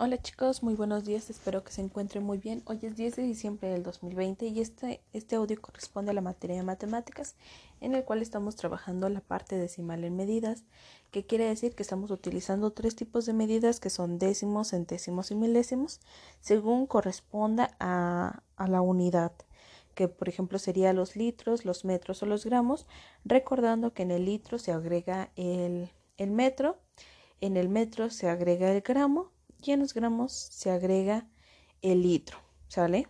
Hola chicos, muy buenos días, espero que se encuentren muy bien. Hoy es 10 de diciembre del 2020 y este, este audio corresponde a la materia de matemáticas en el cual estamos trabajando la parte decimal en medidas, que quiere decir que estamos utilizando tres tipos de medidas que son décimos, centésimos y milésimos, según corresponda a, a la unidad que por ejemplo sería los litros, los metros o los gramos, recordando que en el litro se agrega el, el metro, en el metro se agrega el gramo y en los gramos se agrega el litro, ¿sale?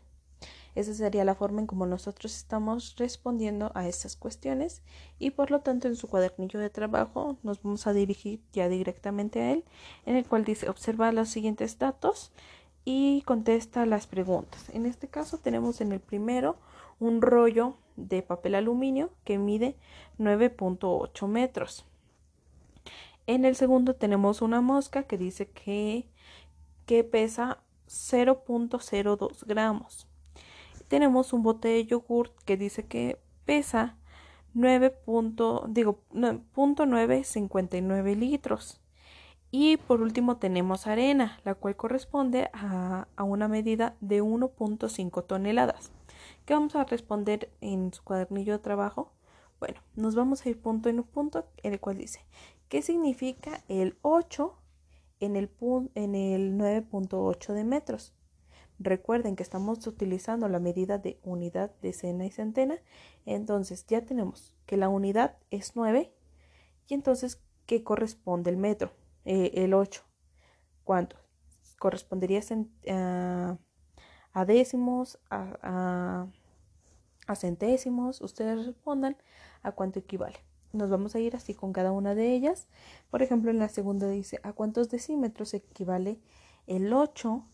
Esa sería la forma en como nosotros estamos respondiendo a estas cuestiones y por lo tanto en su cuadernillo de trabajo nos vamos a dirigir ya directamente a él, en el cual dice observa los siguientes datos y contesta las preguntas. En este caso tenemos en el primero un rollo de papel aluminio que mide 9.8 metros. En el segundo tenemos una mosca que dice que que pesa 0.02 gramos. Tenemos un bote de yogur que dice que pesa 9. digo, 959 litros. Y por último tenemos arena, la cual corresponde a, a una medida de 1.5 toneladas. ¿Qué vamos a responder en su cuadernillo de trabajo? Bueno, nos vamos a ir punto en un punto el cual dice, ¿qué significa el 8 en el, el 9.8 de metros. Recuerden que estamos utilizando la medida de unidad, decena y centena. Entonces ya tenemos que la unidad es 9 y entonces ¿qué corresponde el metro? Eh, el 8. ¿Cuánto? Correspondería a, a décimos, a centésimos. Ustedes respondan a cuánto equivale. Nos vamos a ir así con cada una de ellas. Por ejemplo, en la segunda dice, ¿a cuántos decímetros equivale el 8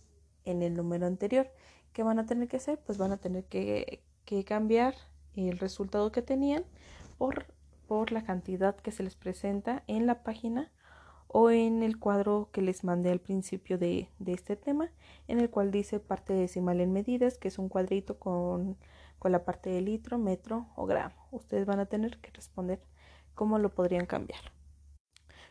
en el número anterior? ¿Qué van a tener que hacer? Pues van a tener que, cambiar el resultado que tenían por, por la cantidad que se les presenta en la página o en el cuadro que les mandé al principio de, de, este tema, en el cual dice parte decimal en medidas, que es un cuadrito con, con la parte de litro, metro o gramo. Ustedes van a tener que responder cómo lo podrían cambiar.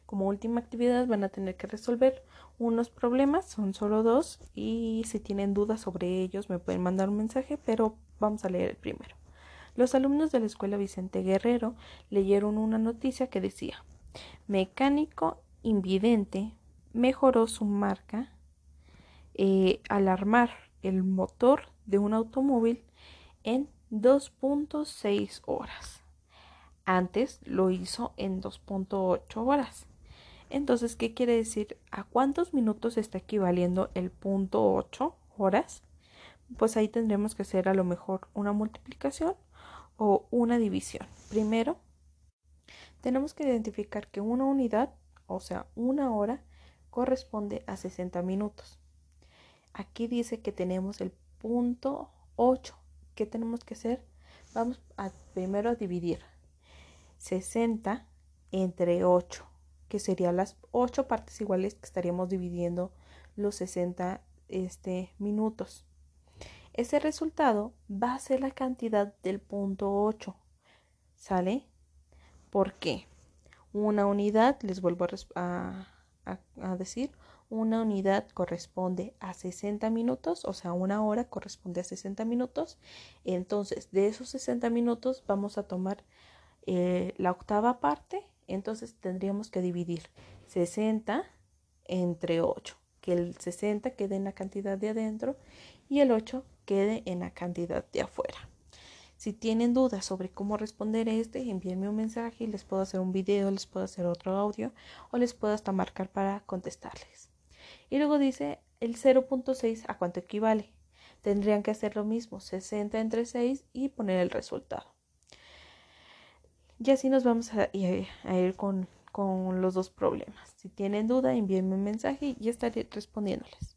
Como última actividad van a tener que resolver unos problemas, son solo dos, y si tienen dudas sobre ellos me pueden mandar un mensaje, pero vamos a leer el primero. Los alumnos de la escuela Vicente Guerrero leyeron una noticia que decía, mecánico invidente mejoró su marca eh, al armar el motor de un automóvil en 2.6 horas. Antes lo hizo en 2.8 horas. Entonces, ¿qué quiere decir? ¿A cuántos minutos está equivaliendo el punto 8 horas? Pues ahí tendremos que hacer a lo mejor una multiplicación o una división. Primero, tenemos que identificar que una unidad, o sea, una hora, corresponde a 60 minutos. Aquí dice que tenemos el punto 8. ¿Qué tenemos que hacer? Vamos a primero a dividir 60 entre 8, que serían las 8 partes iguales que estaríamos dividiendo los 60 este, minutos. Ese resultado va a ser la cantidad del punto 8. ¿Sale? ¿Por qué? Una unidad, les vuelvo a, a, decir, una unidad corresponde a 60 minutos, o sea, una hora corresponde a 60 minutos. Entonces, de esos 60 minutos vamos a tomar eh, la octava parte, entonces tendríamos que dividir 60 entre 8, que el 60 quede en la cantidad de adentro y el 8 quede en la cantidad de afuera. Si tienen dudas sobre cómo responder este, envíenme un mensaje y les puedo hacer un video, les puedo hacer otro audio o les puedo hasta marcar para contestarles. Y luego dice el 0.6 a cuánto equivale. Tendrían que hacer lo mismo, 60 entre 6 y poner el resultado. Y así nos vamos a, ir con, con los dos problemas. Si tienen duda, envíenme un mensaje y estaré respondiéndoles.